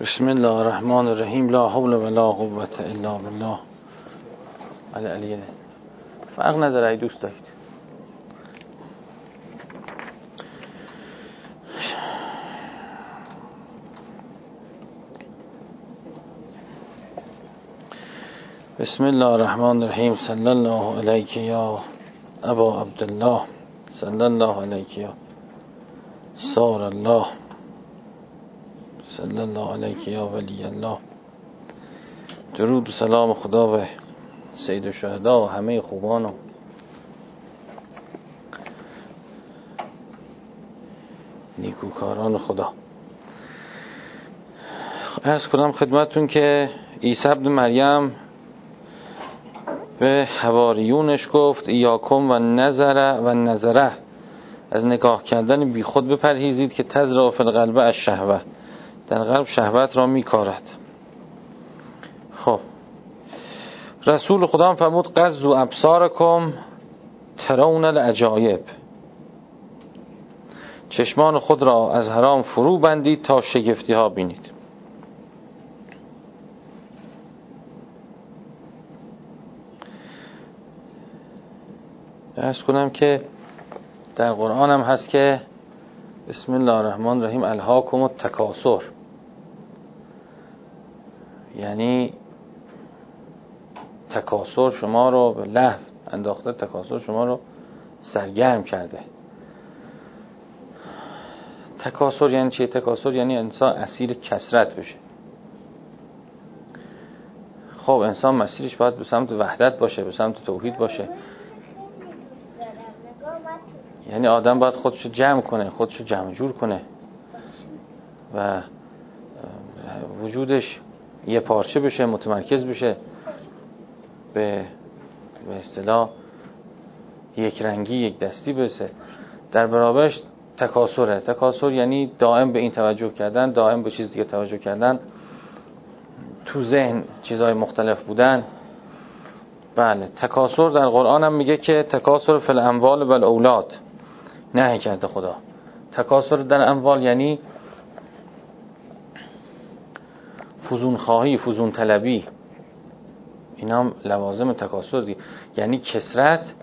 بسم الله الرحمن الرحیم. لا حول ولا قوة الا بالله. علی فرق نداره ای دوست دارید. بسم الله الرحمن الرحیم. صلی الله علیک یا ابا عبدالله. صلی الله علیک یا سار الله. صلی الله علیک یا ولی الله. درود و سلام خدا به سید و شهدا و همه خوبان و نیکوکاران خدا. ارز کنم خدمتون که عیسی ابن مریم به حواریونش گفت یاکم و نظره و نظره. از نگاه کردن بی خود بپرهیزید که تزرع فی القلب از شهوه در قلب شهوت را میکارد. خب. رسول خدا هم فرمود و ابصارکم ترون العجایب. چشمان خود را از حرام فرو بندید تا شگفتی ها بینید. ارز کنم که در قرآن هم هست که بسم الله الرحمن الرحیم الهاکم التکاسر یعنی تکاسر شما رو به لحو انداخته تکاسر شما رو سرگرم کرده. تکاسر یعنی چیه تکاسر یعنی انسان اسیر کسرت بشه. خب انسان مسیرش باید به سمت وحدت باشه به سمت توحید باشه. یعنی آدم باید خودشو جمع کنه خودشو جمع جور کنه. و وجودش یه پارچه بشه متمرکز بشه. به به اصطلاح یک رنگی یک دستی برسه. در برابرش تکاسره تکاسر یعنی دائم به این توجه کردن دائم به چیز دیگه توجه کردن. تو ذهن چیزهای مختلف بودن. بله تکاسر در قرآن هم میگه که تکاسر فی الاموال و الاولاد. نه کرده خدا. تکاسر در اموال یعنی فزون خواهی فزون طلبی. این هم لوازم تکاسر دی یعنی کسرت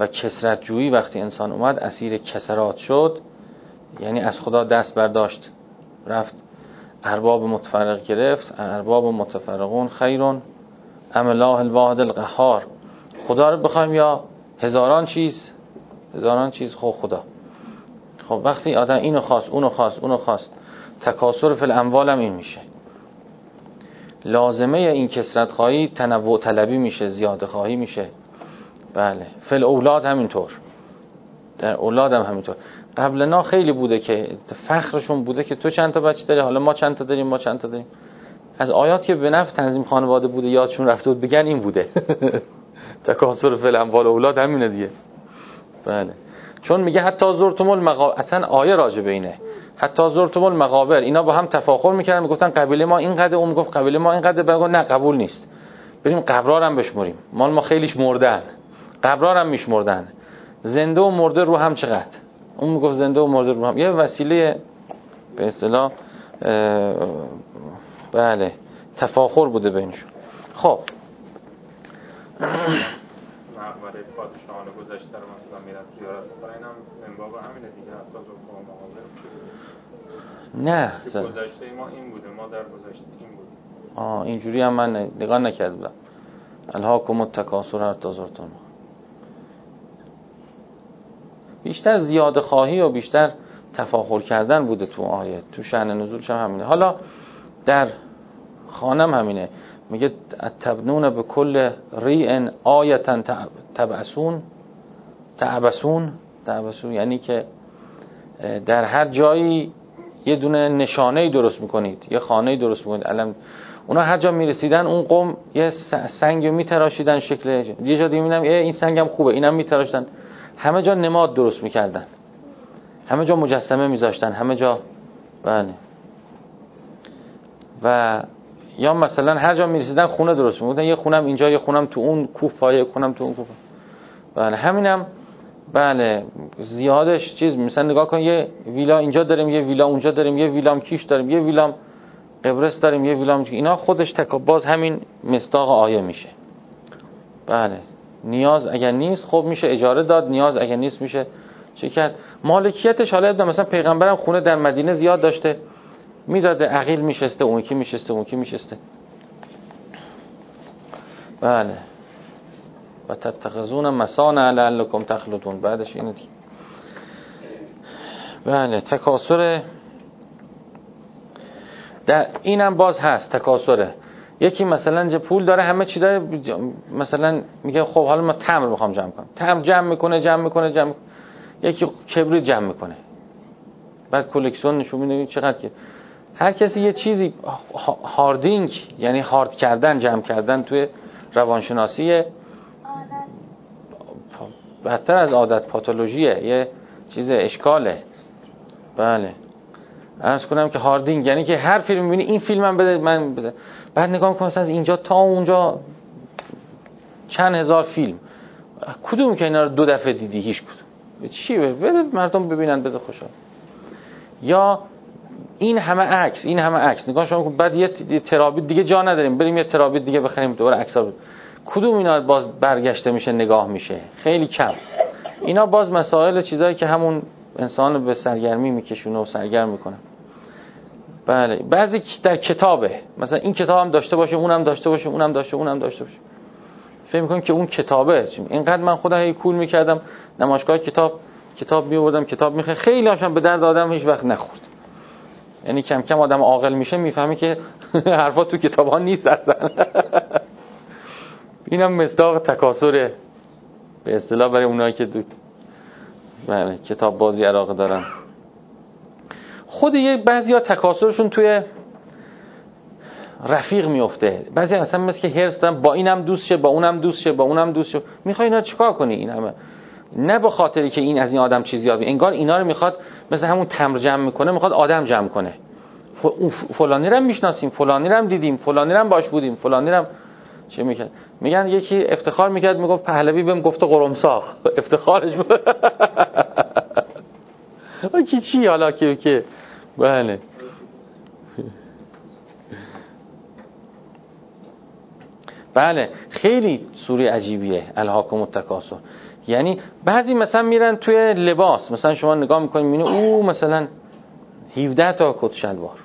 و کسرت جویی وقتی انسان اومد اسیر کسرات شد. یعنی از خدا دست برداشت رفت. ارباب متفرق گرفت ارباب متفرقون خیرون. ام الله الواحد القهار. خدا رو بخوایم یا هزاران چیز؟ هزاران چیز. خود خدا. خب وقتی آدم اینو خواست اونو خواست اونو خواست. تکاسر فی الاموال هم این میشه. لازمه این کسرت خواهی تنوع طلبی میشه زیاده خواهی میشه. بله. فل اولاد همینطور. در اولاد هم همینطور. قبل نا خیلی بوده که فخرشون بوده که تو چند تا بچه داری حالا ما چند تا داریم ما چند تا داریم. از آیات که به نفع تنظیم خانواده بوده یادشون رفته بود بگن این بوده. تکاسر فل اموال اولاد همینه دیگه. بله. چون میگه حتی زرتم المقابر اصلا آیه راجع به اینه. حتی زرتم المقابر اینا با هم تفاخر می‌کردن می‌گفتن قبیله ما اینقدر اون می‌گفت قبیله ما اینقدر بگو نه قبول نیست. بریم قبرار هم بشمریم. مال ما خیلیش مردن. قبرار هم میشمردن. زنده و مرده رو هم چقدر؟ اون می‌گفت زنده و مرده رو هم. یه وسیله به اصطلاح بله تفاخر بوده بینشون. خب مقبره پادشاهان گذشته رو مثلا میرن زیارت کنن اینم منباب همینه دیگه حتی زرتم مقابر نه. گذشته ما این بوده ما در گذشته این بودیم آه اینجوری هم من نگاه نکرده بودم. الهاکم التکاسر حتی زرتم بیشتر زیاده خواهی و بیشتر تفاخر کردن بوده تو آیه. تو شأن نزولش هم همینه. حالا در خانم همینه. میگه تبنون به کل ریئن آیتا تبعسون تعبسون تعبسون یعنی که در هر جایی یه دونه نشانه درست می‌کنید یه خانه درست می‌کنید. علم اونا هر جا می‌رسیدن اون قوم یه سنگ میتراشیدن شکل یه جا دیگه می‌بینم این سنگم خوبه اینم میتراشیدن. همه جا نماد درست می‌کردن. همه جا مجسمه میذاشتن همه جا. بله. و یا مثلا هر جا می‌رسیدن خونه درست می‌گفتن یه خونم اینجا یه خونم تو اون کوه پایه خونم تو اون کوه بله همینم بله زیادش چیز مثلا نگاه کن یه ویلا اینجا داریم یه ویلا اونجا داریم یه ویلام کیش داریم یه ویلام قبرس داریم یه ویلا اینا خودش تکا باز همین مستاق آیه میشه. بله. نیاز اگر نیست خب میشه اجاره داد نیاز اگر نیست میشه چه کرد؟ مالکیتش حالا مثلا پیغمبرم خونه در مدینه زیاد داشته می‌داده عقیل میشسته اون کی میشسته اون کی میشسته. بله. و تتخذون مسانع لعلکم تخلطون. بعدش اینه دیگه. بله تکاسر در اینم باز هست تکاسره یکی مثلا جه پول داره همه چی داره مثلا میگه خب حالا ما تمر بخوام جمع کنم. تمر جمع می‌کنه جمع می‌کنه جمع. یکی کبریت جمع می‌کنه. بعد کلکسیون نشون میده چقدر که هر کسی یه چیزی هاردینگ یعنی هارد کردن جمع کردن توی روانشناسی بدتر از عادت پاتولوژیه یه چیز اشکاله. بله. ارز کنم که هاردینگ یعنی که هر فیلم می‌بینی این فیلم هم بده من بده. بعد نگاه می‌کنم از اینجا تا اونجا چند هزار فیلم. کدوم که اینا رو دو دفعه دیدی؟ هیچ کدوم. چی؟ بده مردم ببینن بده خوشحال. یا این همه عکس این همه عکس. نگاه شما بعد یه ترابیت دیگه جا نداریم. بریم یه ترابیت دیگه بخریم دوباره عکس‌ها کدوم اینا باز برگشته میشه نگاه میشه؟ خیلی کم. اینا باز مسائل چیزایی که همون انسان به سرگرمی میکشونه و سرگرم می‌کنه. بله. بعضی در کتابه. مثلا این کتاب هم داشته باشه اونم داشته باشه اونم داشته اونم داشته باشه. فکر می‌کنم که اون کتابه. اینقدر من خودم هی کول می‌کردم نمایشگاه کتاب کتاب میوردم کتاب میخه خیلی هاشم به درد آدم هیچ وقت نخورد. یعنی کم کم آدم عاقل میشه می‌فهمه که حرفا تو کتاب ها نیست اصلا. اینم مصداق تکاسره به اصطلاح برای اونایی که دو بله کتاب بازی علاقه دارن. خود یه بعضی ها تکاسرشون توی رفیق میفته. بعضی اصلا مثل که هرس دارن با اینم دوست شه با اونم دوست شه با اونم دوست شه. می‌خوای اینا چیکار کنی؟ این همه. نه به خاطری که این از این آدم چیزی یاد انگار اینا رو می‌خواد مثل همون تمر جمع می‌کنه می‌خواد آدم جمع کنه. فلانی رو می‌شناسیم فلانی رو دیدیم فلانی رو باش بودیم فلانی رو چه میگن میگن یکی افتخار می‌کرد می‌گفت پهلوی بهم گفته قرمساق افتخارش کی چی حالا؟ که که بله. بله. خیلی سوری عجیبیه الهاکم التکاسر یعنی بعضی مثلا میرن توی لباس مثلا شما نگاه می‌کنید می‌بینید او مثلا 17 تا کت شلوار.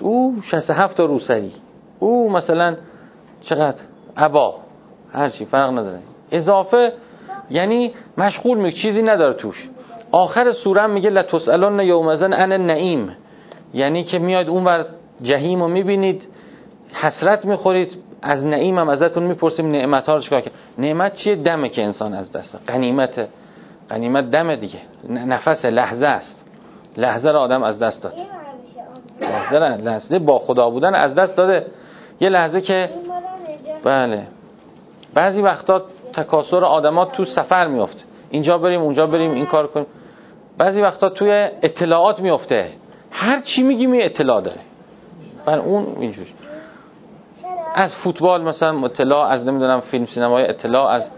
او 67 تا روسری. او مثلا چقدر؟ عبا. هرچی فرق نداره. اضافه یعنی مشغول میگه چیزی نداره توش. آخر سوره میگه لتسالون یومزن ان نعیم یعنی که میاد اونور جهیم رو می‌بینید حسرت می‌خورید از نعیم هم ازتون می‌پرسیم نعمت ها رو چکار که نعمت چیه؟ دمه که انسان از دست قنیمت قنیمت دمه دیگه. نفس لحظه است. لحظه رو آدم از دست داد. لحظه لحظه با خدا بودن از دست داده. یه لحظه که بله. بعضی وقتا تکاسر آدما تو سفر میفته. اینجا بریم اونجا بریم این کار کنیم. بعضی وقتا توی اطلاعات میفته. هر چی میگیم یه اطلاع داره. بله اون اینجوری. از فوتبال مثلا اطلاع از نمی‌دونم فیلم سینمای اطلاع از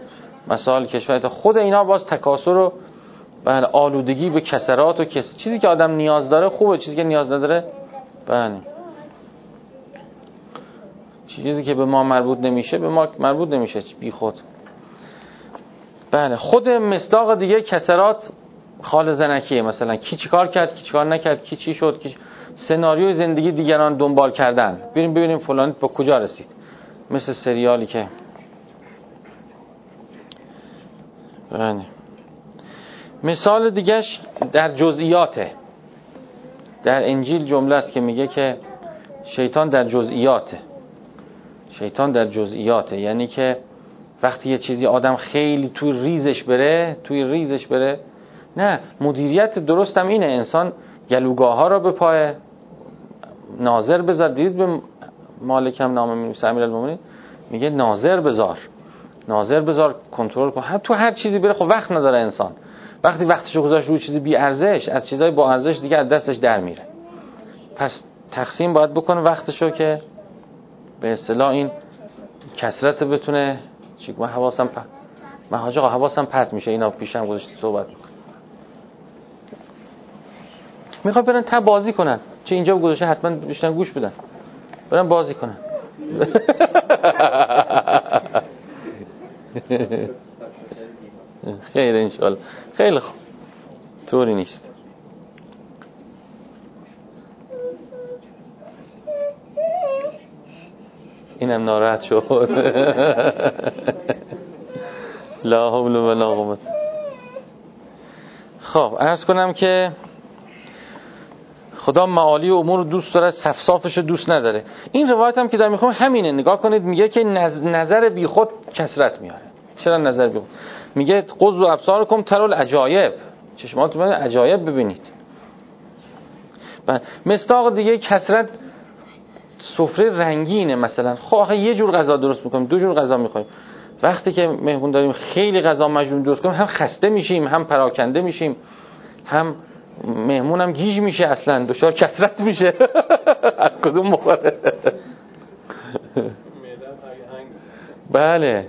مسائل کشور خود اینا باز تکاسر رو بله آلودگی به کسرات و کس چیزی که آدم نیاز داره خوبه چیزی که نیاز نداره بله. چیزی که به ما مربوط نمیشه به ما مربوط نمیشه بی خود. بله خود مصداق دیگه کسرات خال زنکیه مثلا. کی چیکار کرد کی چیکار نکرد کی چی شد کی سناریوی زندگی دیگران دنبال کردن. بریم ببینیم فلان با کجا رسید. مثل سریالی که بله. مثال دیگهش در جزئیاته. در انجیل جمله است که میگه که شیطان در جزئیاته. شیطان در جزئیاته. یعنی که وقتی یه چیزی آدم خیلی توی ریزش بره توی ریزش بره نه مدیریت درستم اینه. انسان گلوگاه ها را به پای ناظر بذار. دید به مالکم نامه می امیر میگه ناظر بذار. ناظر بذار کنترل کن. تو هر چیزی بره خب وقت نداره انسان. وقتی وقتشو گذاشت روی چیزی بی ارزش از چیزای با ارزش دیگه از دستش در میره. پس تقسیم باید بکنه وقتشو که به اصطلاح این کسرت بتونه چی؟ من حواسم پ... من حاج حواسم پرت میشه اینا پیشم گذاشته صحبت می‌کنه. می‌خواد برن تا بازی کنن. چه اینجا گذاشته حتما بشتن گوش بدن. برن بازی کنن. خیر انشالله خیلی خوب. طوری نیست. اینم ناراحت شد. لا حول ولا قوت. خب ارز کنم که خدا معالی امور دوست داره صفصافش دوست نداره. این روایت هم که در می‌خوام همینه. نگاه کنید میگه که نظر بی خود کسرت میاره. چرا نظر بی خود؟ میگه قض و ابصار کم ترال عجایب. چشماتون عجایب ببینید. مستاق دیگه کسرت سفره رنگینه مثلا. خب آخه یه جور غذا درست می‌کنیم دو جور غذا می‌خوایم وقتی که مهمون داریم خیلی غذا مجبور درست کنیم هم خسته میشیم هم پراکنده میشیم هم مهمون هم گیج میشه اصلا دچار کسرت میشه. از کدوم مخوره بله.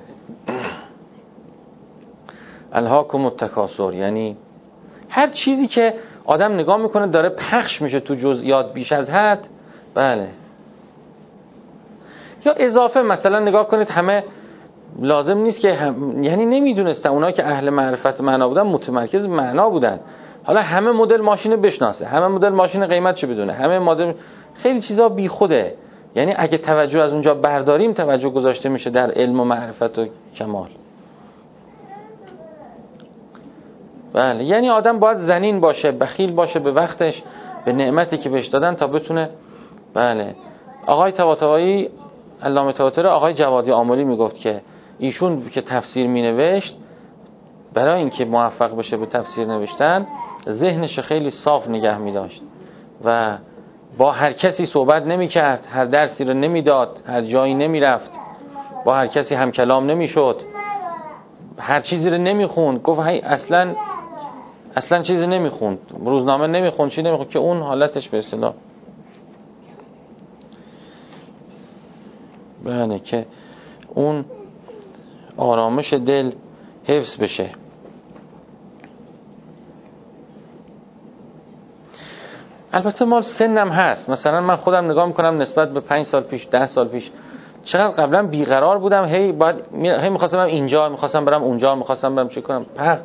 الهاکم التکاسر یعنی هر چیزی که آدم نگاه می‌کنه داره پخش میشه تو جزئیات بیش از حد. بله. یا اضافه مثلا نگاه کنید همه لازم نیست که هم... یعنی نمی‌دونستن. اونا که اهل معرفت معنا بودن متمرکز معنا بودن. حالا همه مدل ماشین بشناسه. همه مدل ماشین قیمت چه بدونه؟ همه مدل خیلی چیزا بی خوده یعنی اگه توجه از اونجا برداریم توجه گذاشته میشه در علم و معرفت و کمال. بله. یعنی آدم باید زنین باشه بخیل باشه به وقتش به نعمتی که بهش دادن تا بتونه بله. آقای طباطبایی علامه طباطبایی آقای جوادی آملی می‌گفت که ایشون که تفسیر مینوشت برای اینکه موفق بشه به تفسیر نوشتن ذهنش خیلی صاف نگه می داشت و با هر کسی صحبت نمی کرد هر درسی رو نمی داد هر جایی نمی رفت با هر کسی هم کلام نمی شد هر چیزی رو نمی خوند گفت اصلا اصلا چیزی نمی خوند روزنامه نمی خوند چی نمی خوند که اون حالتش به اصطلاح بله که اون آرامش دل حفظ بشه. البته مال سنم هست. مثلا من خودم نگاه می‌کنم نسبت به پنج سال پیش ده سال پیش. چقدر قبلا بیقرار بودم. هی باید هی می‌خواستم اینجا می‌خواستم برم اونجا می‌خواستم برم چه کنم. پخ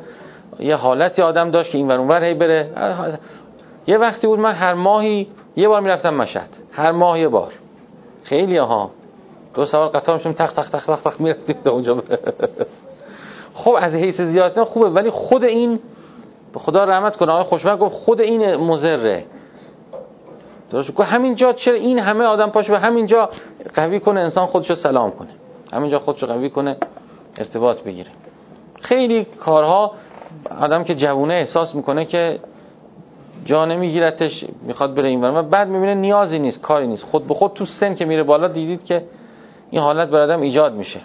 یه حالتی آدم داشت که این ور اونور هی بره. یه وقتی بود من هر ماهی یه بار می‌رفتم مشهد. هر ماه یه بار. خیلی ها دو سوار قطار میشم تخ تخ تخ تخ تخ می‌رفتیم اونجا خب از حیث زیادت خوبه ولی خود این به خدا رحمت کنه آقای خوشبخت گفت خود این مزره درست گفت همینجا چرا این همه آدم پاش به همینجا قوی کنه انسان خودشو سلام کنه. همینجا خودشو قوی کنه ارتباط بگیره. خیلی کارها آدم که جوونه احساس می‌کنه که جا نمیگیرتش می‌خواد بره این و بعد می‌بینه نیازی نیست کاری نیست. خود به خود تو سن که میره بالا دیدید که این حالت بر آدم ایجاد میشه.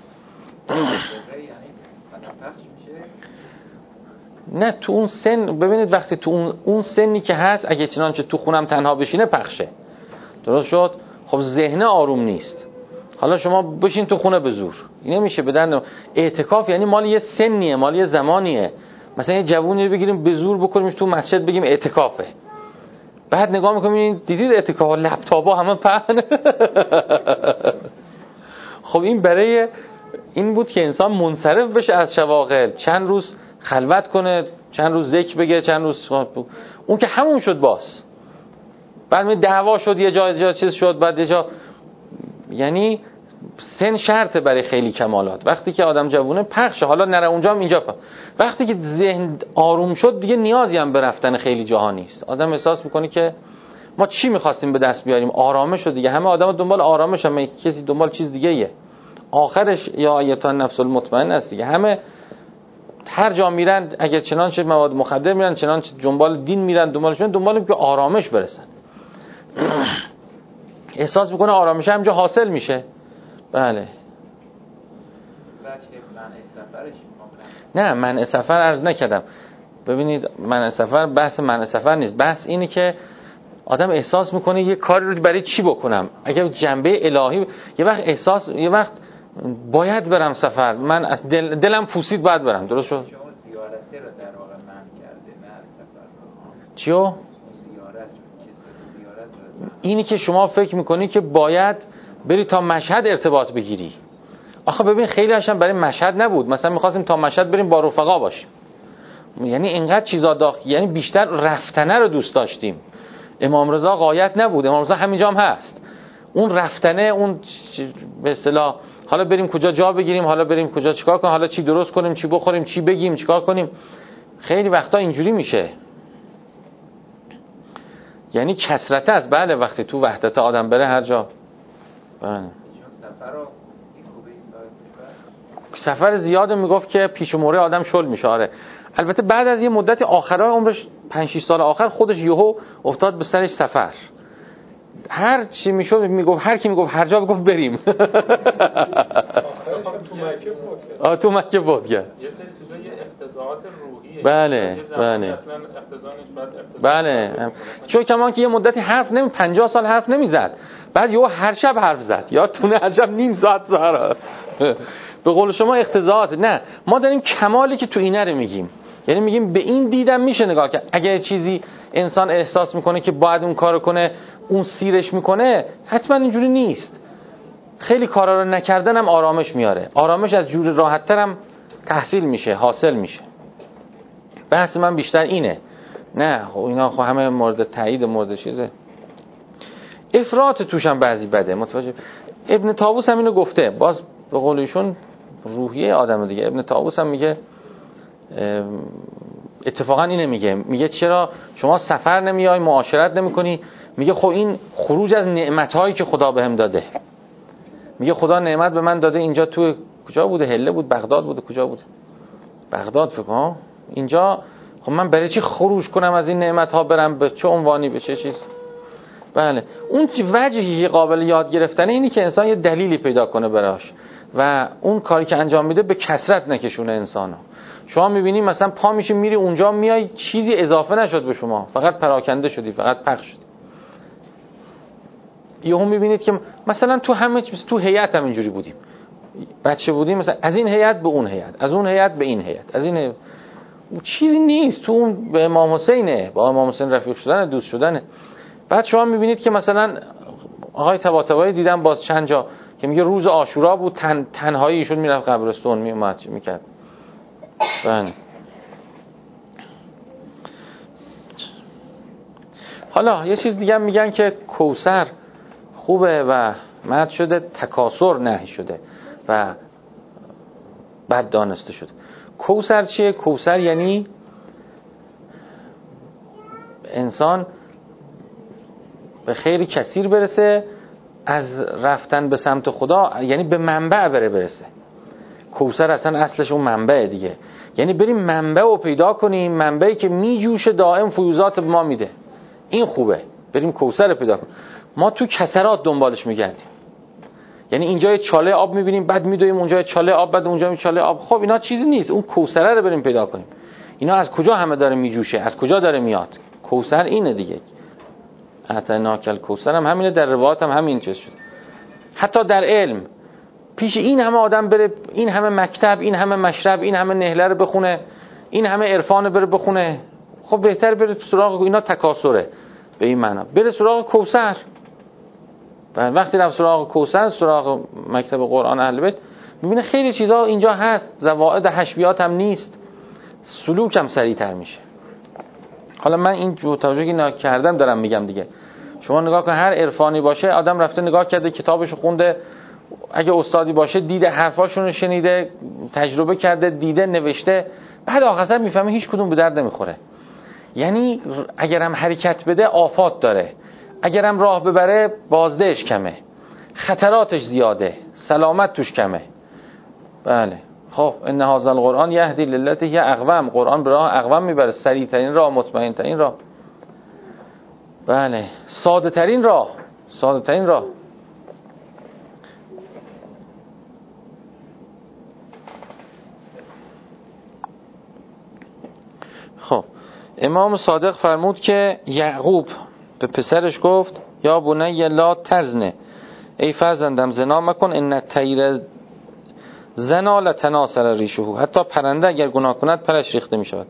نه تو اون سن ببینید وقتی تو اون, اون سنی که هست اگه چنانچه تو خونم تنها بشینه پخشه. درست شد؟ خب ذهن آروم نیست. حالا شما بشین تو خونه به زور. این نمیشه بدن اعتکاف یعنی مال یه سنیه مال یه زمانیه. مثلا یه جوونی رو بگیریم به زور بکنیمش تو مسجد بگیم اعتکافه. بعد نگاه می‌کنیم دیدید اعتکاف لپتاپا همه پهن. خب این برای این بود که انسان منصرف بشه از شواغل. چند روز خلوت کنه چند روز ذکر بگه چند روز اون که همون شد باز. بعد می دعوا شد یه جا جا چیز شد بعد یه جا یعنی سن شرطه برای خیلی کمالات. وقتی که آدم جوونه پخشه حالا نره اونجا هم اینجا. وقتی که ذهن آروم شد دیگه نیازی هم به رفتن خیلی جاها نیست. آدم احساس می‌کنه که ما چی می‌خواستیم به دست بیاریم؟ آرامش شد دیگه. همه آدم دنبال آرامش هم. کسی دنبال چیز دیگه یه آخرش یا آیتان نفس المطمئن است دیگه. همه هر جا میرن اگر چنانچه مواد مخدر میرن چنانچه دنبال دین میرن دنبالشون دنبال که آرامش برسن. احساس می‌کنه آرامش همجا حاصل میشه. بله. نه من سفر عرض نکردم. ببینید من سفر بحث من سفر نیست. بحث اینه که آدم احساس می‌کنه یه کاری رو برای چی بکنم؟ اگر جنبه الهی یه وقت احساس یه وقت باید برم سفر. من از دل... دلم پوسید باید برم. درست شد؟ چیو؟ اینی که شما فکر می‌کنی که باید بری تا مشهد ارتباط بگیری. آخه ببین خیلی هاشم برای مشهد نبود. مثلا می‌خواستیم تا مشهد بریم با رفقا باشیم. یعنی اینقدر چیزا داخل یعنی بیشتر رفتنه رو دوست داشتیم. امام رضا قایت نبود. امام رضا همینجا هم هست. اون رفتنه اون به اصطلاح حالا بریم کجا جا بگیریم حالا بریم کجا چیکار کنیم حالا چی درست کنیم چی بخوریم چی بگیم چیکار کنیم. خیلی وقتا اینجوری میشه. یعنی کسرت است. بله وقتی تو وحدت آدم بره هر جا. بله. سفر زیاد می‌گفت که پیش موره آدم شل میشه. آره. البته بعد از یه مدت آخرای عمرش 5 سال آخر خودش یهو افتاد به سرش سفر. هر چی می‌شد می‌گفت هر کی می‌گفت هر جا می‌گفت بریم. آه تو مکه بود یه سری چیزا یه روحیه. بله بله. بله. چون کمان که یه مدتی حرف نمی 50 سال حرف نمی‌زد بعد یهو هر شب حرف زد. یا تونه هر شب نیم ساعت سهر. به قول شما اقتضاعات. نه. ما داریم کمالی که تو اینه رو میگیم. یعنی میگیم به این دیدم میشه نگاه کرد. اگر چیزی انسان احساس می‌کنه که باید اون کارو کنه اون سیرش می‌کنه حتما اینجوری نیست. خیلی کارا رو نکردن هم آرامش میاره. آرامش از جور راحت هم تحصیل میشه حاصل میشه. بحث من بیشتر اینه. نه خب اینا خب همه مورد تایید مورد چیزه. افراط توش هم بعضی بده. متوجه ابن تابوس هم اینو گفته. باز به قولشون روحیه آدم دیگه. ابن تابوس هم میگه اتفاقا اینه میگه. میگه چرا شما سفر نمیای معاشرت نمی‌کنی؟ میگه خب این خروج از نعمت که خدا بهم داده. میگه خدا نعمت به من داده اینجا تو کجا بوده؟ هله بود بغداد بوده. کجا بوده؟ بغداد فکر اینجا خب من برای چی خروج کنم از این نعمت ها برم؟ به چه عنوانی؟ به چه چیز؟ بله. اون وجهی قابل یاد گرفتنه اینی که انسان یه دلیلی پیدا کنه براش. و اون کاری که انجام میده به کسرت نکشونه انسانو. شما می‌بینی مثلا پا میشه میری اونجا میای چیزی اضافه نشد به شما. فقط پراکنده شدی فقط پخش شدی. یهو می‌بینید که مثلا تو همه تو هیئت هم اینجوری بودیم. بچه بودیم مثلا از این هیئت به اون هیئت از اون هیئت به این هیئت از این چیزی نیست تو اون به امام حسینه با امام حسین رفیق شدن دوست شدنه. بعد شما می‌بینید که مثلا آقای تباتبایی دیدم باز چند جا که میگه روز آشورا بود تن تنهایی ایشون می‌رفت قبرستون میومد می‌کرد. بله. حالا یه چیز دیگه میگن که کوسر خوبه و مد شده تکاسر نهی شده و بد دانسته شده. کوسر چیه؟ کوسر یعنی انسان به خیلی کثیر برسه از رفتن به سمت خدا یعنی به منبع بره برسه. کوسر اصلا اصلش اون منبع دیگه. یعنی بریم منبع رو پیدا کنیم منبعی که میجوشه دائم فیوزات ما میده. این خوبه. بریم کوسر رو پیدا کنیم. ما تو کسرات دنبالش میگردیم. یعنی اینجا یه چاله آب می‌بینیم بعد میدویم اونجا یه چاله آب بعد اونجا یه چاله آب. خب اینا چیزی نیست. اون کوسره رو بریم پیدا کنیم. اینا از کجا همه داره میجوشه؟ از کجا داره میاد؟ کوسر اینه دیگه. ناکل کوسر هم همینه در روایات هم همین چیز شد. حتی در علم پیش این همه آدم بره این همه مکتب این همه مشرب این همه نهله رو بخونه این همه عرفان بره بخونه. خب بهتر بره سراغ اینا تکاسره به این معنا. بره سراغ کوسر و وقتی رفت سراغ کوسر سراغ مکتب قرآن اهل بیت می‌بینه خیلی چیزا اینجا هست زوائد حشبیات هم نیست سلوک هم سریعتر میشه. حالا من این توجهی که کردم دارم میگم دیگه. شما نگاه کن هر عرفانی باشه آدم رفته نگاه کرده کتابشو خونده اگه استادی باشه دیده حرفاشون رو شنیده تجربه کرده دیده نوشته بعد آخر می‌فهمه هیچ کدوم به درد نمی‌خوره. یعنی اگرم حرکت بده آفات داره. اگرم راه ببره بازدهش کمه. خطراتش زیاده. سلامت توش کمه. بله. خب ان هذا القرآن یهدی للته یه اقوام. قرآن به راه اقوام می‌بره. سریع ترین راه مطمئن ترین راه. بله. ساده ترین راه. ساده ترین راه. خب. امام صادق فرمود که یعقوب به پسرش گفت یا بنی لا تزنه ای فرزندم زنا مکن ان تیر زنا لتناصر ریشه. حتی پرنده اگر گناه کند پرش ریخته می شود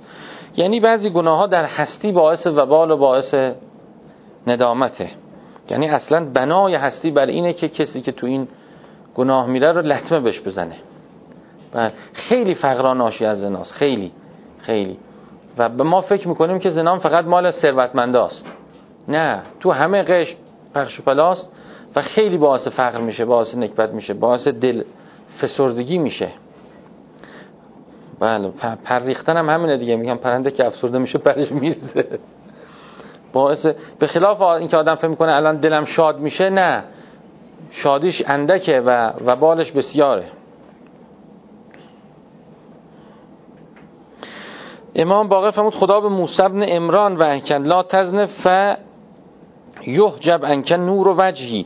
یعنی بعضی گناه ها در هستی باعث وبال و باعث ندامته. یعنی اصلا بنای هستی بر اینه که کسی که تو این گناه میره رو لطمه بهش بزنه. و خیلی فقرا ناشی از زناست. خیلی خیلی. و ما فکر می‌کنیم که زنام فقط مال ثروتمنداست. نه تو همه قش پخش و پلاست و خیلی باعث فقر میشه باعث نکبت میشه باعث دل فسردگی میشه. بله پر ریختن هم همینه دیگه میگم پرنده که افسرده میشه پرش میرزه باعث به خلاف اینکه آدم فکر می‌کنه الان دلم شاد میشه نه. شادیش اندکه و و بالش بسیاره. امام باقر فرمود خدا به موسی بن امران و انکن لا تزن ف یحجب انکن نور و وجهی.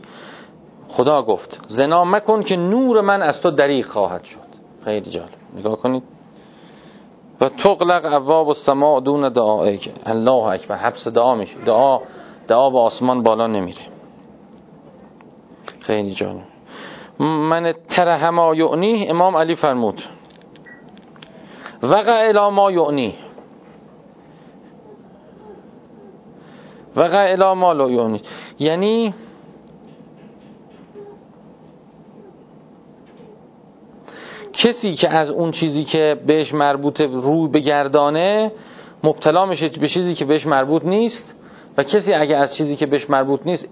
خدا گفت زنا مکن که نور من از تو دریغ خواهد شد. خیلی جالب. نگاه کنید. و تغلق ابواب السماء دون دعای الله اکبر. حبس دعا میشه. دعا دعا به آسمان بالا نمیره. خیلی جالب. من تره ما یعنی امام علی فرمود. وقع الا ما یعنی. وقع الا ما یعنی. یعنی کسی که از اون چیزی که بهش مربوط روی بگردانه مبتلا میشه به چیزی که بهش مربوط نیست و کسی اگه از چیزی که بهش مربوط نیست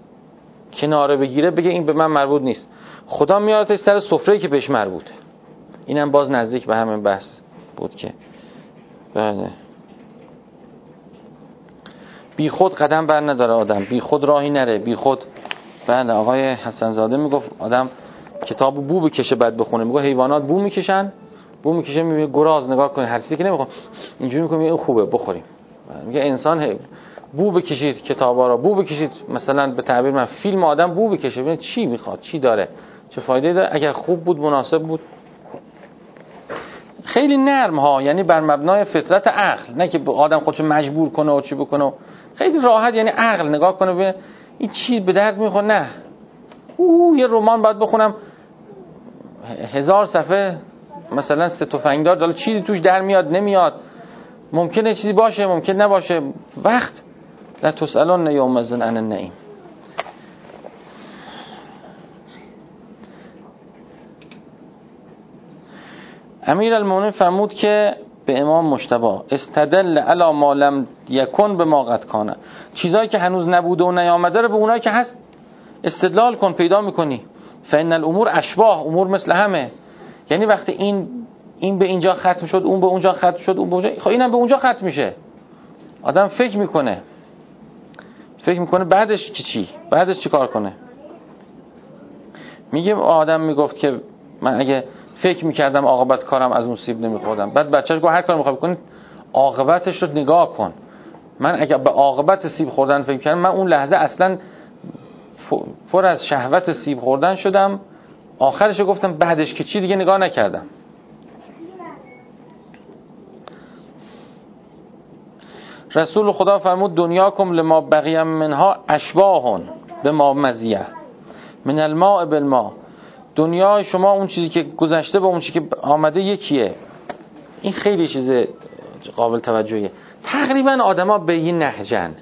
کناره بگیره بگه این به من مربوط نیست. خدا میارتش سر سفره که بهش مربوطه. اینم باز نزدیک به همین بحث بود که. بله. بی خود قدم بر نداره آدم. بی خود راهی نره. بی خود بله آقای حسن زاده می‌گفت آدم کتاب بو بکشه بعد بخونه. میگه حیوانات بو می‌کشن. بو می‌کشه میگه گراز نگاه کنید هر چیزی که نمی‌خوام. اینجوری میگه این خوبه بخوریم. میگه انسان بو بکشید کتابا رو. بو بکشید مثلا به تعبیر من فیلم آدم بو بکشه. ببین چی می‌خواد چی داره چه فایده داره. اگر خوب بود مناسب بود. خیلی نرم ها یعنی بر مبنای فطرت عقل. نه که آدم خودشو مجبور کنه و چی بکنه خیلی راحت یعنی عقل نگاه کنه ببین این چی به درد می‌خوره؟ نه. او یه رمان باید بخونم. هزار صفحه مثلا سه تفنگدار داره چیزی توش در میاد نمیاد. ممکنه چیزی باشه ممکن نباشه. وقت. لا تسالون یوم الدین عن النعیم. امیر المومنین فرمود که به امام مشتبه استدل علا ما لم یکن به ما قد کانه چیزایی که هنوز نبوده و نیامده رو به اونایی که هست استدلال کن پیدا می‌کنی. فان الامور اشباه امور مثل همه. یعنی وقتی این این به اینجا ختم شد اون به اونجا ختم شد اون به اونجا خب اینم به اونجا ختم میشه. آدم فکر می‌کنه. فکر می‌کنه بعدش چی چی؟ بعدش چی کار کنه؟ میگه آدم می‌گفت که من اگه فکر می‌کردم عاقبت کارم از اون سیب نمیخوردم. بعد بچهش گفت هر کار می‌خوای بکنی عاقبتش رو نگاه کن. من اگه به عاقبت سیب خوردن فکر کردم من اون لحظه اصلا پر از شهوت سیب خوردن شدم. آخرش گفتم بعدش که چی دیگه نگاه نکردم. رسول خدا فرمود دنیا کم لما بقیم منها اشباهون به ما مزیه. من الماء بالماء. دنیا شما اون چیزی که گذشته با اون چیزی که آمده یکیه. این خیلی چیز قابل توجهیه. تقریبا آدما به این نهجن.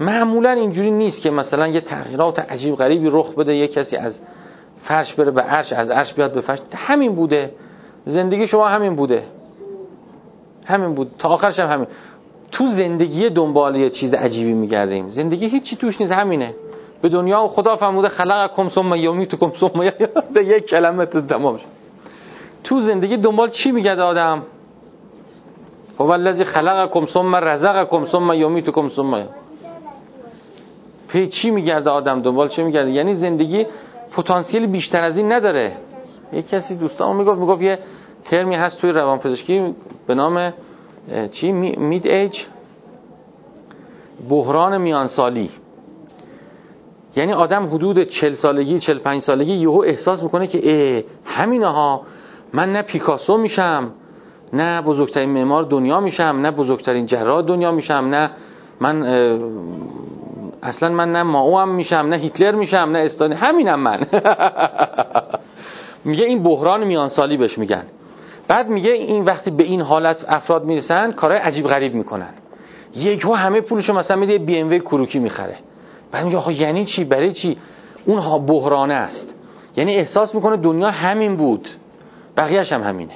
معمولا اینجوری نیست که مثلا یه تغییرات عجیب غریبی رخ بده یه کسی از فرش بره به عرش از عرش بیاد به فرش. همین بوده. زندگی شما همین بوده. همین بود. تا آخرش هم همین. تو زندگی دنبال یه چیز عجیبی میگردیم. زندگی هیچی توش نیست. همینه. به دنیا و خدا فرموده خلق کم ثم یمیتکم ثم به یک کلمه تمام تو زندگی دنبال چی میگرده آدم؟ هو الذی خلقکم ثم رزقکم ثم یمیتکم ثم پی چی میگرده آدم؟ دنبال چی میگرده؟ یعنی زندگی پتانسیل بیشتر از این نداره. یک کسی دوستان می‌گفت می‌گفت یه ترمی هست توی روانپزشکی به نام چی؟ مید ایج بحران میانسالی. یعنی آدم حدود 40 سالگی 45 سالگی یهو احساس می‌کنه که اه همینه ها من نه پیکاسو میشم نه بزرگترین معمار دنیا میشم نه بزرگترین جراح دنیا میشم نه من اصلا من نه ماو هم میشم نه هیتلر میشم نه استانی همینم من. میگه این بحران میانسالی بهش میگن. بعد میگه این وقتی به این حالت افراد می‌رسن کارهای عجیب غریب می‌کنن. یکو همه پولشو مثلا میده بی ام وی کروکی می‌خره. بعد میگه آخه یعنی چی؟ برای چی؟ اون بحرانه است. یعنی احساس می‌کنه دنیا همین بود. بقیهش هم همینه.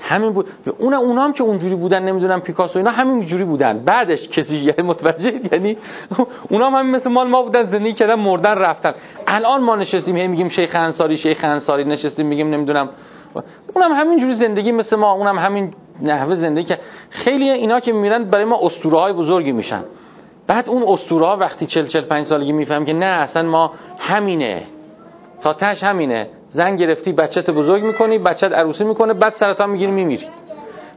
همین بود. اون اونا هم که اونجوری بودن نمی‌دونم پیکاسو اینا همین جوری بودن. بعدش کسی یعنی متوجه یعنی اونا هم همین مثل مال ما بودن زندگی کردن مردن رفتن. الان ما نشستیم هی میگیم شیخ انصاری شیخ انصاری. نشستیم میگیم نمی‌دونم. اونم همین جوری زندگی مثل ما اونم همین نحوه زندگی که خیلی اینا که میرن برای ما اسطوره های بزرگی میشن. بعد اون اسطوره ها وقتی 40 45 سالگی میفهم که نه اصلا ما همینه. تا تش همینه. زن گرفتی بچت بزرگ می‌کنی بچت عروسی می‌کنه بعد سرطان می‌گیری میمیری.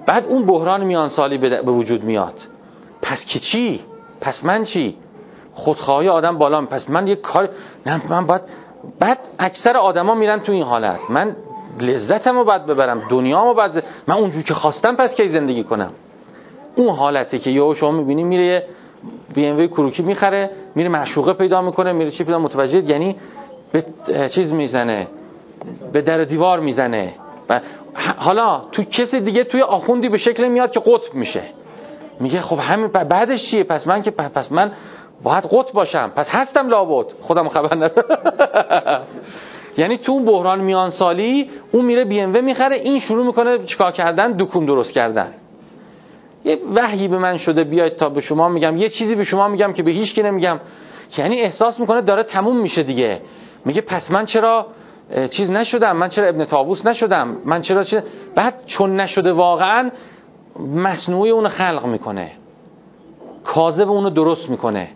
بعد اون بحران میان سالی به وجود میاد. پس که چی؟ پس من چی؟ خودخواهی آدم بالا پس من یه کار نه من باید بعد اکثر آدما میرن تو این حالت. من لذتمو باید ببرم دنیامو باید من اونجوری که خواستم پس کی زندگی کنم؟ اون حالتی که یهو شما می‌بینی میره بی ام کروکی می‌خره میره معشوقه پیدا می‌کنه میره چی پیدا متوجه یعنی به چیز می‌زنه به در دیوار می‌زنه. و حالا تو کسی دیگه توی آخوندی به شکل میاد که قطب میشه. میگه خب همین بعدش چیه؟ پس من که پس من باید قطب باشم. پس هستم لابد. خودم خبر ندارم. یعنی تو اون بحران میان سالی اون میره بی ام می‌خره این شروع می‌کنه چیکار کردن؟ دکون درست کردن. یه وحی به من شده بیاید تا به شما میگم. یه چیزی به شما میگم که به هیچ کی نمیگم. یعنی احساس می‌کنه داره تموم میشه دیگه. میگه پس من چرا چیز نشدم؟ من چرا ابن تابوس نشدم؟ من چرا چه؟ بعد چون نشده واقعا مصنوعی اونو خلق می‌کنه. کاذب اونو درست می‌کنه.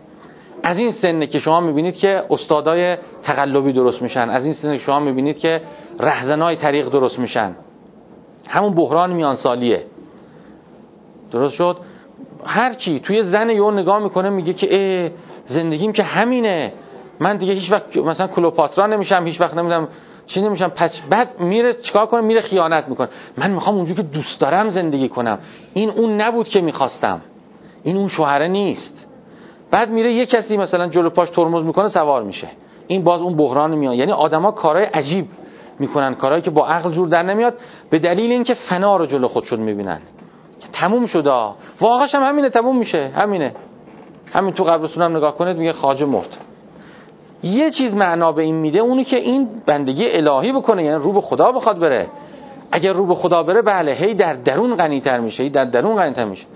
از این سنه که شما می‌بینید که استادای تقلبی درست میشن. از این سنه که شما می‌بینید که رهزنای طریق درست میشن. همون بحران میان سالیه درست شد؟ هر کی توی زن یو نگاه می‌کنه میگه که اه زندگیم که همینه. من دیگه هیچ وقت مثلا کلوپاترا نمیشم هیچ وقت نمیدم چی نمیشم. پس بعد میره چیکار کنه؟ میره خیانت می‌کنه. من می‌خوام اونجوری که دوست دارم زندگی کنم. این اون نبود که می‌خواستم. این اون شوهره نیست. بعد میره یه کسی مثلا جلو پاش ترمز می‌کنه سوار میشه. این باز اون بحران میاد. یعنی آدما کارهای عجیب می‌کنن کارهایی که با عقل جور در نمیاد به دلیل اینکه فنا رو جلو خودشون می‌بینن. تموم شده. واقعش هم همینه تموم میشه. همینه. همین تو قبرستون هم نگاه کنید میگه خاجه مرد. یه چیز معنا به این میده اونی که این بندگی الهی بکنه یعنی رو به خدا بخواد بره. اگر رو به خدا بره بله هی در درون غنیتر میشه هی در درون غنیتر میشه.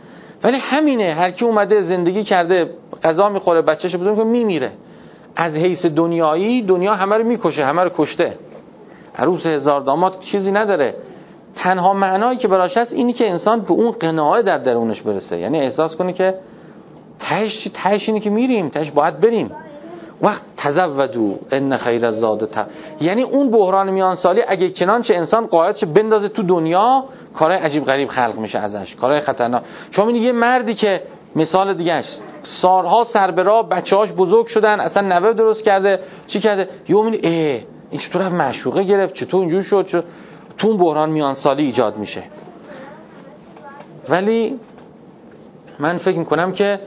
ولی همینه هر کی اومده زندگی کرده غذا می‌خوره بچه‌ش بزرگ که میمیره. از حیث دنیایی دنیا همه رو می‌کشه همه رو کشته. عروس هزار داماد چیزی نداره. تنها معنایی که براش هست اینی که انسان به اون قناعه در درونش برسه. یعنی احساس کنه که تهش تهش اینی که میریم تهش باید بریم. وقت تزودو ان خیر الزاد ت... یعنی اون بحران میان سالی اگه چنانچه انسان قاعدش بندازه تو دنیا کارهای عجیب غریب خلق میشه ازش. کارهای خطرناک. شما یه مردی که مثال دیگهش سارها سر بچه‌هاش بزرگ شدن اصلا نوه درست کرده چی کرده؟ یه اه این چطور معشوقه گرفت؟ چطور اینجور شد؟ چطور... تو اون بحران میان سالی ایجاد میشه. ولی من فکر می‌کنم که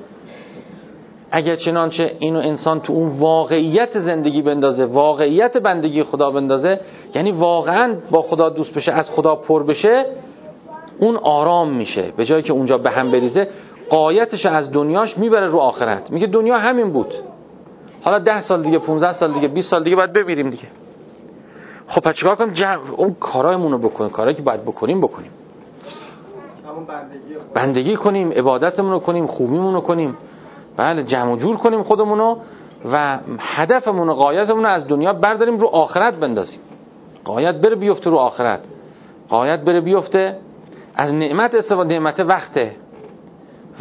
اگر چنانچه اینو انسان تو اون واقعیت زندگی بندازه واقعیت بندگی خدا بندازه یعنی واقعا با خدا دوست بشه از خدا پر بشه اون آرام میشه. به جایی که اونجا به هم بریزه قایتش از دنیاش می‌بره رو آخرت. میگه دنیا همین بود. حالا ده سال دیگه 15 سال دیگه 20 سال دیگه باید بمیریم دیگه. خب پس چیکار کنیم؟ جمع اون کارایمون رو بکنیم کارایی که باید بکنیم بکنیم. بندگی, بندگی کنیم عبادتمون رو کنیم خوبیمون رو کنیم. بله جمع و جور کنیم خودمونو و هدفمون و قایتمون رو از دنیا برداریم رو آخرت بندازیم. قایت بره بیفته رو آخرت. قایت بره بیفته از نعمت استفاده نعمت وقته.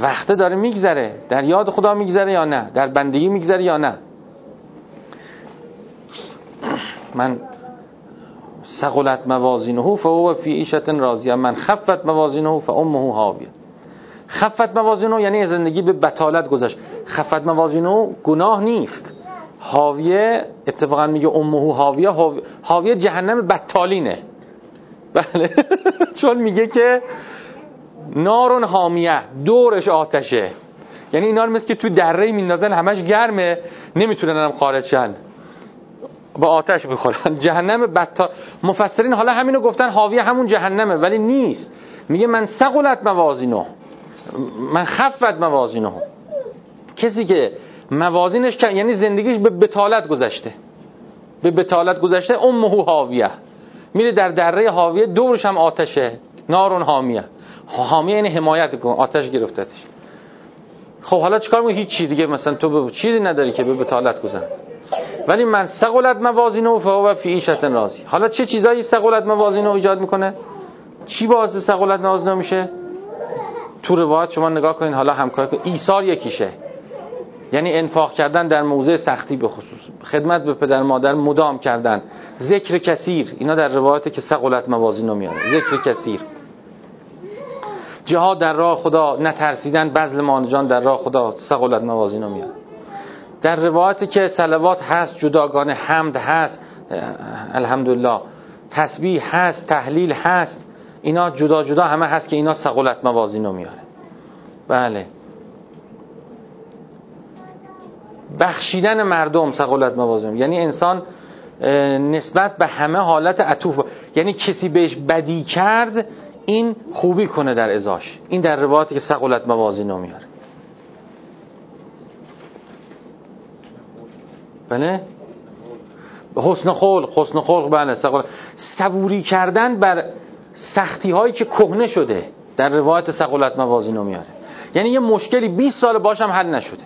وقته داره میگذره. در یاد خدا میگذره یا نه؟ در بندگی میگذره یا نه؟ من سقلت موازینه فهو فی عیشت راضیه. من خفت موازینه فامه هاویه خفت موازینو یعنی زندگی به بتالت گذشت. خفت موازینو گناه نیست. حاویه اتفاقا میگه امهو حاویه. حاویه جهنم بتالینه بله. چون میگه که نارون حامیه. دورش آتشه. یعنی اینا مثل که تو دره میندازن همش گرمه. نمی‌تونن هم خارج شن. با آتش می‌خورن. جهنم بتا مفسرین حالا همینو گفتن حاویه همون جهنمه ولی نیست. میگه من سقلت موازینو من خفت موازینه. کسی که موازینش یعنی زندگیش به بتالت گذشته. به بتالت گذشته امه حاویه. میره در دره حاویه دورش هم آتشه. نارون حامیه. حامیه یعنی حمایت کن آتش گرفتتش. خب حالا چیکار میگه هیچ دیگه مثلا تو چیزی نداری که به بتالت گذن. ولی من سقلت موازینه فهو فی عیشت راضی حالا چه چیزایی سقلت موازینه ایجاد می‌کنه؟ چی باعث سقلت موازینه میشه؟ تو روایت شما نگاه کنید حالا همکاری کن ایثار یکیشه. یعنی انفاق کردن در موضع سختی به خصوص. خدمت به پدر مادر مدام کردن. ذکر کثیر. اینا در روایت که سقلت موازینه میاره ذکر کثیر. جهاد در راه خدا نترسیدن بذل مانجان در راه خدا سقلت موازینه میاره در روایتی که سلوات هست جداگانه حمد هست الحمدلله تسبیح هست تحلیل هست اینا جدا جدا همه هست که اینا سقلت موازین رو میاره. بله. بخشیدن مردم سقلت موازین یعنی انسان نسبت به همه حالت عطوف یعنی کسی بهش بدی کرد این خوبی کنه در ازاش. این در روایتی که سقلت موازین رو میاره. بله؟ حسن خلق حسن خلق بله صبوری کردن بر سختی هایی که کهنه شده در روایت سقولت موازینو میاره. یعنی یه مشکلی 20 سال باشم حل نشده.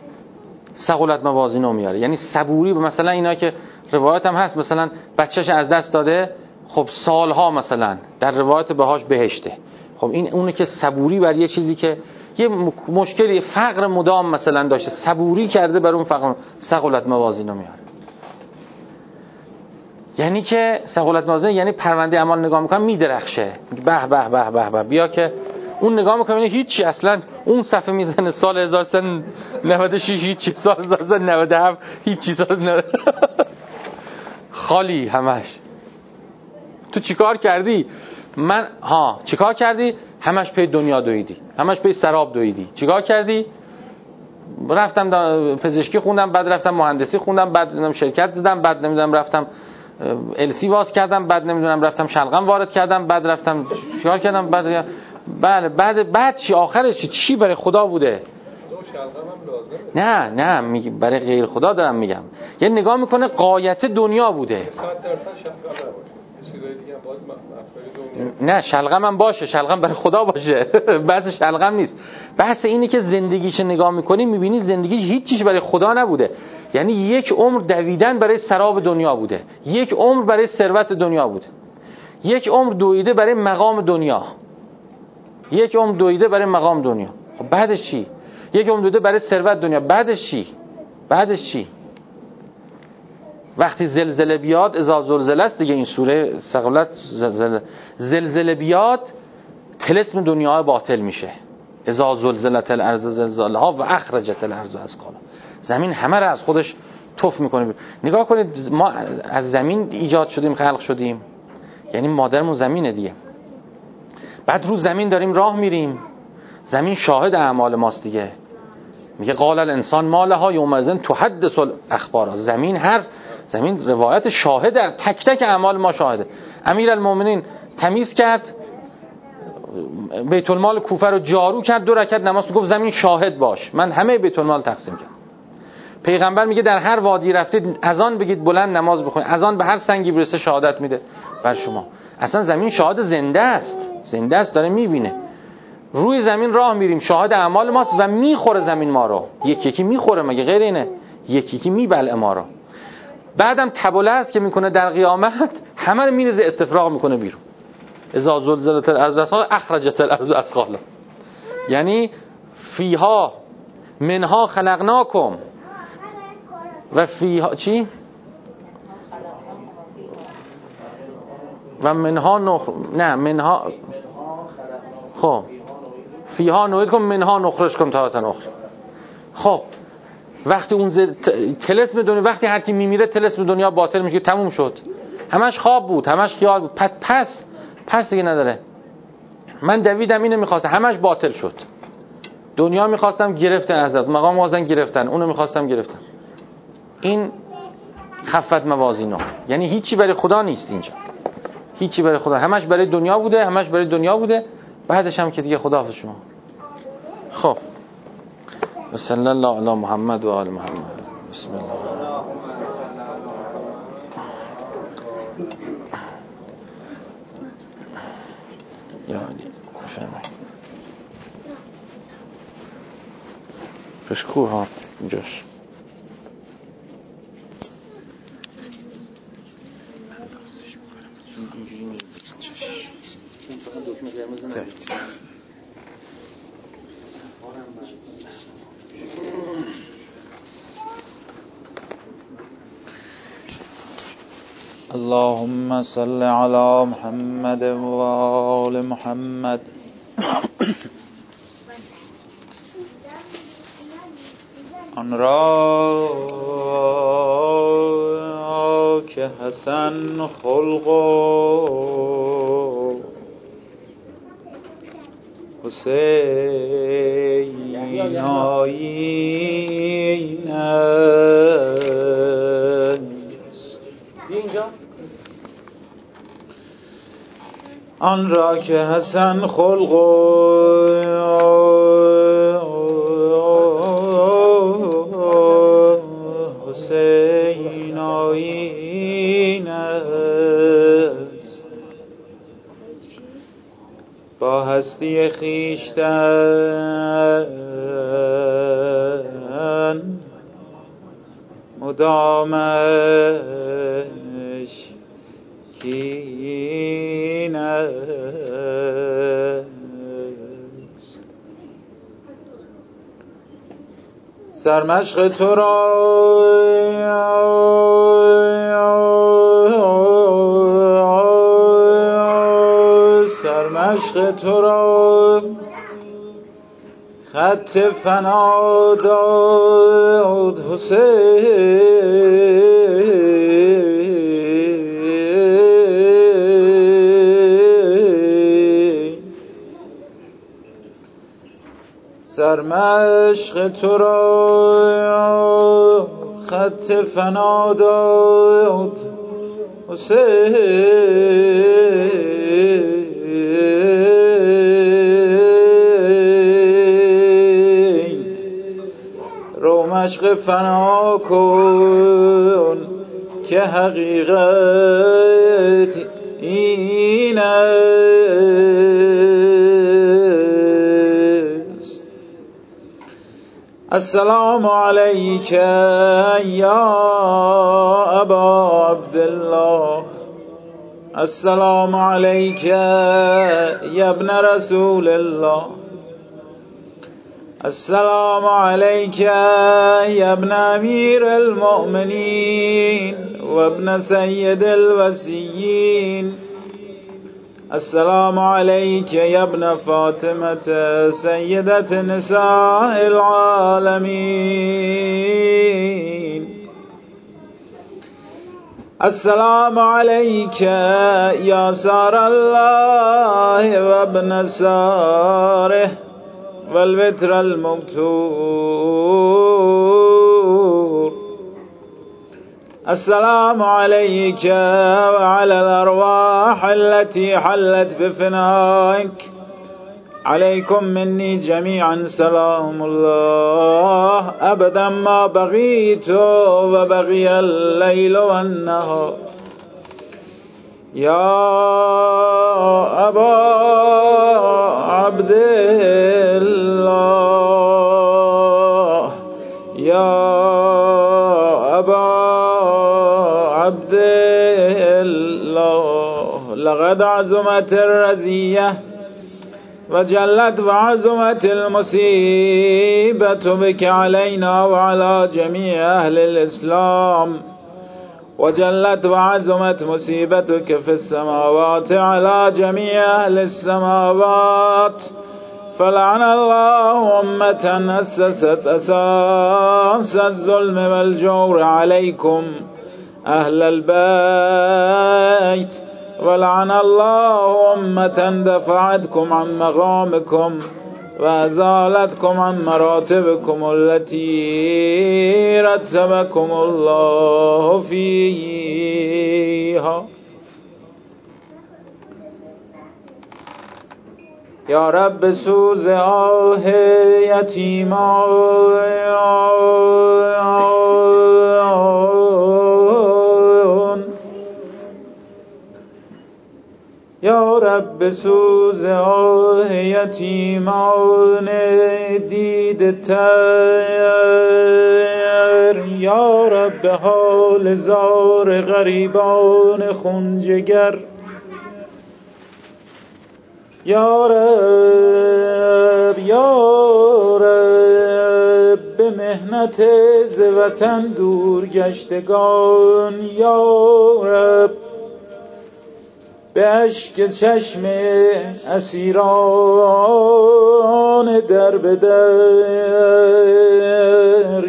سقولت موازینو میاره. یعنی صبوری مثلا اینا که روایت هم هست مثلا بچهش از دست داده خب سالها مثلا در روایت بهاش بهشته. خب این اونه که صبوری بر یه چیزی که یه مشکلی فقر مدام مثلا داشته. صبوری کرده بر اون فقر. سقولت موازینو میاره. یعنی که سقولت موازینه یعنی پرونده اعمال نگاه می‌کنم میدرخشه. به به به به به. بیا که اون نگاه می‌کنم یعنی هیچی. اصلا اون صفحه می‌زنه سال 1396 هیچی. سال 1397 هیچی. سال خالی همش. تو چیکار کردی؟ من ها چیکار کردی؟ همش پی دنیا دویدی. همش پی سراب دویدی. چیکار کردی؟ رفتم پزشکی خوندم بعد رفتم مهندسی خوندم بعد شرکت زدم بعد نمی‌دونم رفتم السی باز کردم بعد نمی‌دونم رفتم شلغم وارد کردم بعد رفتم چیکار کردم؟ بعد بله بعد بعد چی؟ آخرش چی؟ چی برای خدا بوده؟ نه نه برای غیر خدا دارم میگم. یه نگاه می‌کنه قایت دنیا بوده. نه شلغم هم باشه شلغم برای خدا باشه. بحث شلغم نیست. بحث اینه که زندگیش نگاه می‌کنی می‌بینی زندگیش هیچیش برای خدا نبوده. یعنی یک عمر دویدن برای سراب دنیا بوده. یک عمر برای ثروت دنیا بوده. یک عمر دویده برای مقام دنیا. یک عمر دویده برای مقام دنیا. خب بعدش چی؟ یک عمر دویده برای ثروت دنیا. بعدش چی؟ بعدش چی؟ وقتی زلزله بیاد ازا زلزله است دیگه این سوره سقلت زلزله, زلزله بیاد تلسم دنیا باطل میشه. ازا زلزلت الارض زلزالها و اخرجت الارض از قالا زمین همه را از خودش توف می‌کنه نگاه کنید ما از زمین ایجاد شدیم خلق شدیم. یعنی مادرمون زمینه دیگه. بعد رو زمین داریم راه میریم. زمین شاهد اعمال ماست دیگه. میگه قال الانسان مالها یومئذ تحدث الاخبار. زمین هر زمین روایت شاهد در تک تک اعمال ما شاهده. امیر المومنین تمیز کرد بیت المال کوفه رو جارو کرد دو رکعت نماز گفت زمین شاهد باش. من همه بیت المال تقسیم کردم. پیغمبر میگه در هر وادی رفتید از آن بگید بلند نماز بخونید. از آن به هر سنگی برسه شهادت میده بر شما. اصلا زمین شاهد زنده است. زنده است داره می‌بینه. روی زمین راه میریم. شاهد اعمال ماست و می‌خوره زمین ما رو. یکی یکی می‌خوره مگه؟ غیر اینه. یکی یکی میبلعه ما رو. بعدم تبله که می‌کنه در قیامت همه رو میریزه استفراغ می‌کنه بیرون. اذا زلزلت الارض اخرجت الارض اثقالا یعنی فیها منها خلقناکم. و فیها چی؟ و منها نخ... نه منها خب. فیها نوید کن منها نخرش کن تا نخر خب. وقتی اون زد... تلسم دنیا وقتی هر کی میمیره تلسم دنیا باطل میشه تموم شد. همش خواب بود همش خیال بود. پس پس پس دیگه نداره. من دویدم اینو می‌خواستم. همش باطل شد. دنیا می‌خواستم گرفتن ازت. مقام وازن گرفتن. اونو می‌خواستم گرفتن این خفت موازینو یعنی هیچی برای خدا نیست اینجا. هیچی برای خدا. همش برای دنیا بوده همش برای دنیا بوده. بعدش هم که دیگه خدا شما. خب. وصلى الله على محمد وآل محمد. بسم الله. يعني فهمي بشكوها جوش Thank you. اللهم صل على محمد وآل محمد. آن را که حسن خلق. و حسین آن را که حسن خلق حسین آیین است. با هستی خیشتن مدامش سرمشق تو را. سرمشق تو را. خط فنا داد حسین. سرمشق تو را خط فنا داد. حسین رو مشق فنا کن که حقیقت السلام علیک یا أبا عبدالله السلام علیک یا ابن رسول الله. السلام عليك يا ابن أمير المؤمنين وابن سيد الوسيين. السلام عليك يا ابن فاطمة سيدة نساء العالمين. السلام عليك يا سار الله وابن ساره والوتر المبتور السلام عليك وعلى الأرواح التي حلت بفنائك. عليكم مني جميعا سلام الله. أبدا ما بغيت وبغي الليل والنهار. يا أبا عبد الله. لقد عزمت الرزية وجلت وعزمت المصيبة بك علينا وعلى جميع أهل الإسلام وجلت وعزمت مصيبتك في السماوات على جميع أهل السماوات فلعن الله أمة أسست أساس الظلم والجور عليكم أهل البيت ولعن الله أمة دفعتكم عن مقامكم وأزالتكم عن مراتبكم التي رتبكم الله فيها. یا رب سوز آه یتیمان یا رب سوز آه یتیمان دید تر. یا رب حال زار غریبان خونجگر. یا رب یا رب به مهنت ز وطن دور گشتگان. یا رب به اشک چشم اسیران در به در.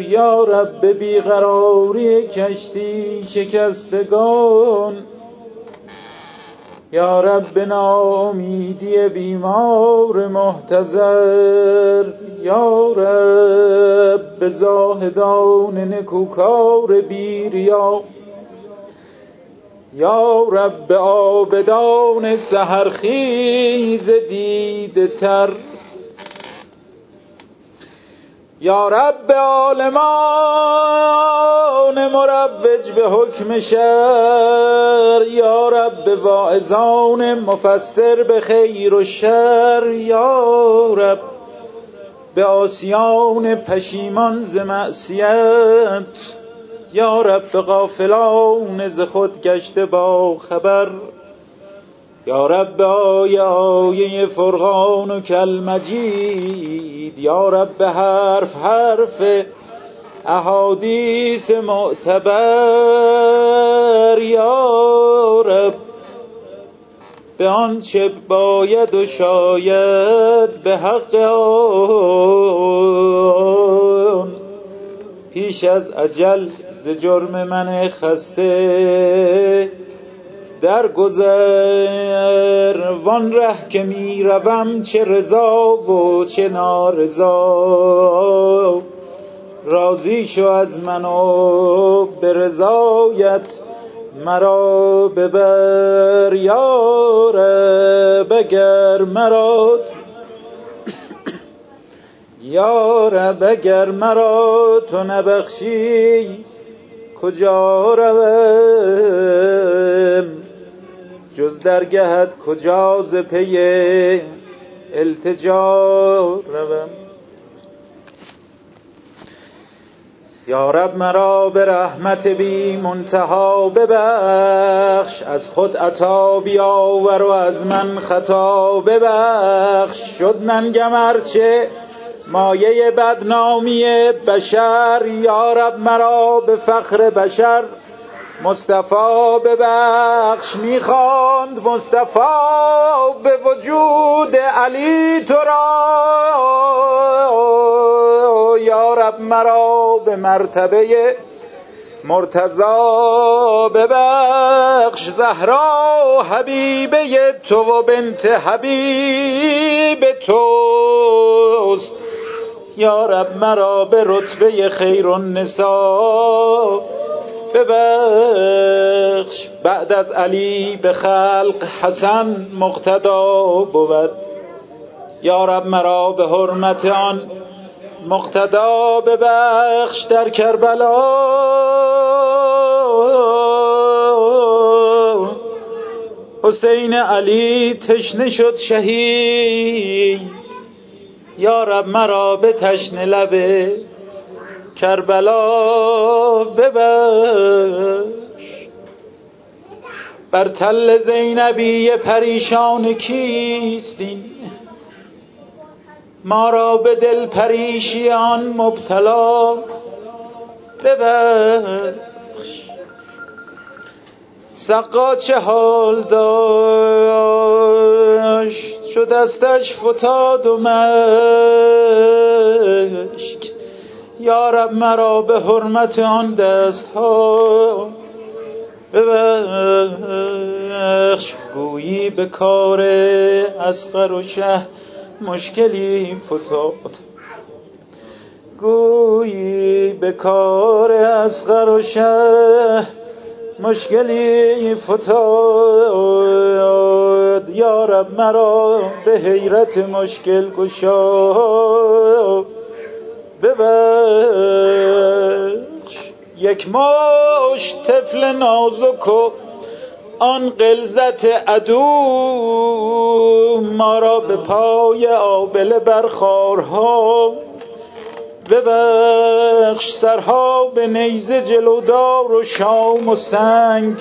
یا رب بیقراری کشتی شکستگان. یا رب ناامیدی بیمار محتضر. یا رب زاهدان نکوکار بیریا. یا رب آبدان سهرخیز دیده تر یا رب عالمان مروج به حکم شر. یا رب واعظان مفسر به خیر و شر. یا رب به آسیان پشیمان ز معصیت. یا رب غافلان ز خود گشته با خبر. یا رب آیه آیه فرقان و کل مجید. یا رب حرف حرف احادیث معتبر. یا رب به آنچه باید و شاید به حق آن. پیش از عجل ز جرم من خسته در گذر. وان ره که می روم چه رضا و چه نارضا. راضی شو از من و به رضایت مرا ببر یار. بگر مرا یار بگر مرا تو نبخشی. کجا روم؟ جز درگهت کجا ز پی التجا روم؟ یا رب مرا به رحمت بی منتها ببخش از خود عطا بیاور و از من خطا ببخش. شد ننگم ارچه مایه بدنامی بشر یا رب مرا به فخر بشر. مصطفی ببخش می‌خواند مصطفی به وجود علی تو را. یا رب مرا به مرتبه مرتضا ببخش زهرا حبیبه تو و بنت حبیب توست. یا رب مرا به رتبه خیر النساء ببخش بعد از علی به خلق حسن مقتدا بود. یا رب مرا به حرمت آن مقتدا ببخش در کربلا. حسین علی تشنه شد شهید. یا رب مرا به تشنه لبه کربلا ببخش. بر تل زینبی پریشان کیستین ما را به دل پریشیان مبتلا ببخش. سقا چه حال داشت؟ شد دستش فتاد و مشک. یا رب مرا به حرمت آن دست ها ببخش. گویی به کار اسقر و شه مشکلی فتاد. گویی به کار اسقر و شه مشکلی فتاد. یارب مرا به حیرت مشکل گشا. ببخش. یک ماش طفل نازک و آن قلزت عدو. ما را به پای آبله برخارها ببخش سرها به نیزه جلودار و شام و سنگ.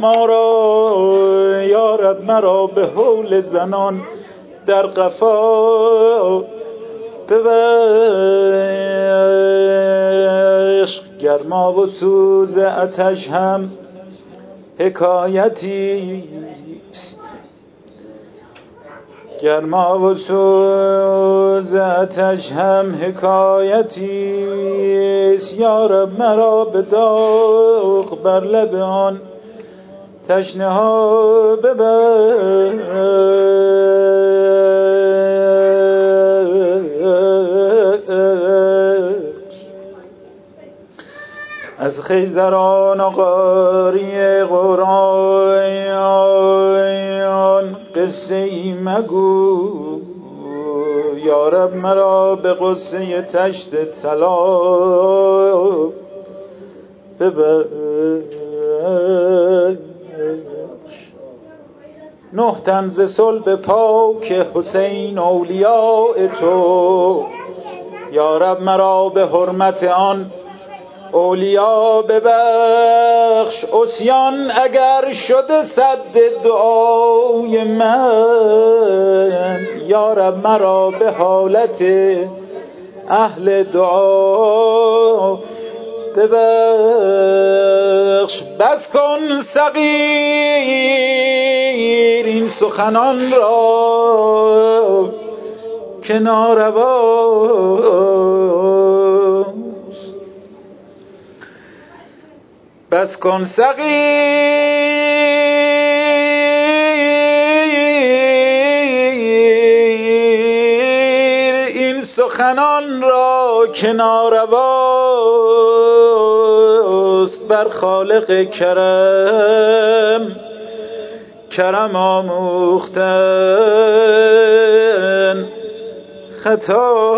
ما را یارب مرا به حول زنان در قفا. ببخش گرما و سوز اتش هم حکایتی است گرما و سوز اتش هم حکایتی است یارب مرا به داغ بر لب آن تشنه ها از خیزران و قاری قرآن قصه ای مگو. یارب مرا به قصه تشت طلا. ببر نه تنز صلب پاک حسین اولیاء تو. یارب مرا به حرمت آن اولیا ببخش اسیان اگر شده صد دعای من. یارب مرا به حالت اهل دعا ببخش. بس کن صغیر این سخنان را. که نارواست بس کن صغیر این سخنان را که نارواست بر خالق کرم. کرم آموختن. خطا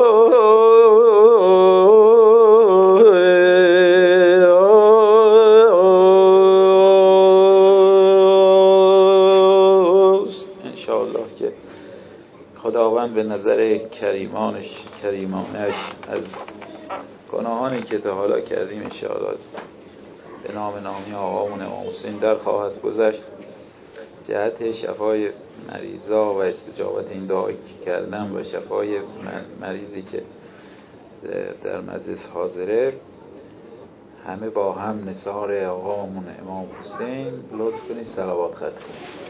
کریمانش کریمانش از گناهانی که تا حالا کردیم انشاءالله. به نام نامی آقامون امام حسین در خواهد گذشت. جهت شفای مریضا و استجابت این دعایی که کردم و شفای مریضی که در مجلس حاضره همه با هم نثار آقامون امام حسین. لطف کنید سلوات خط کنید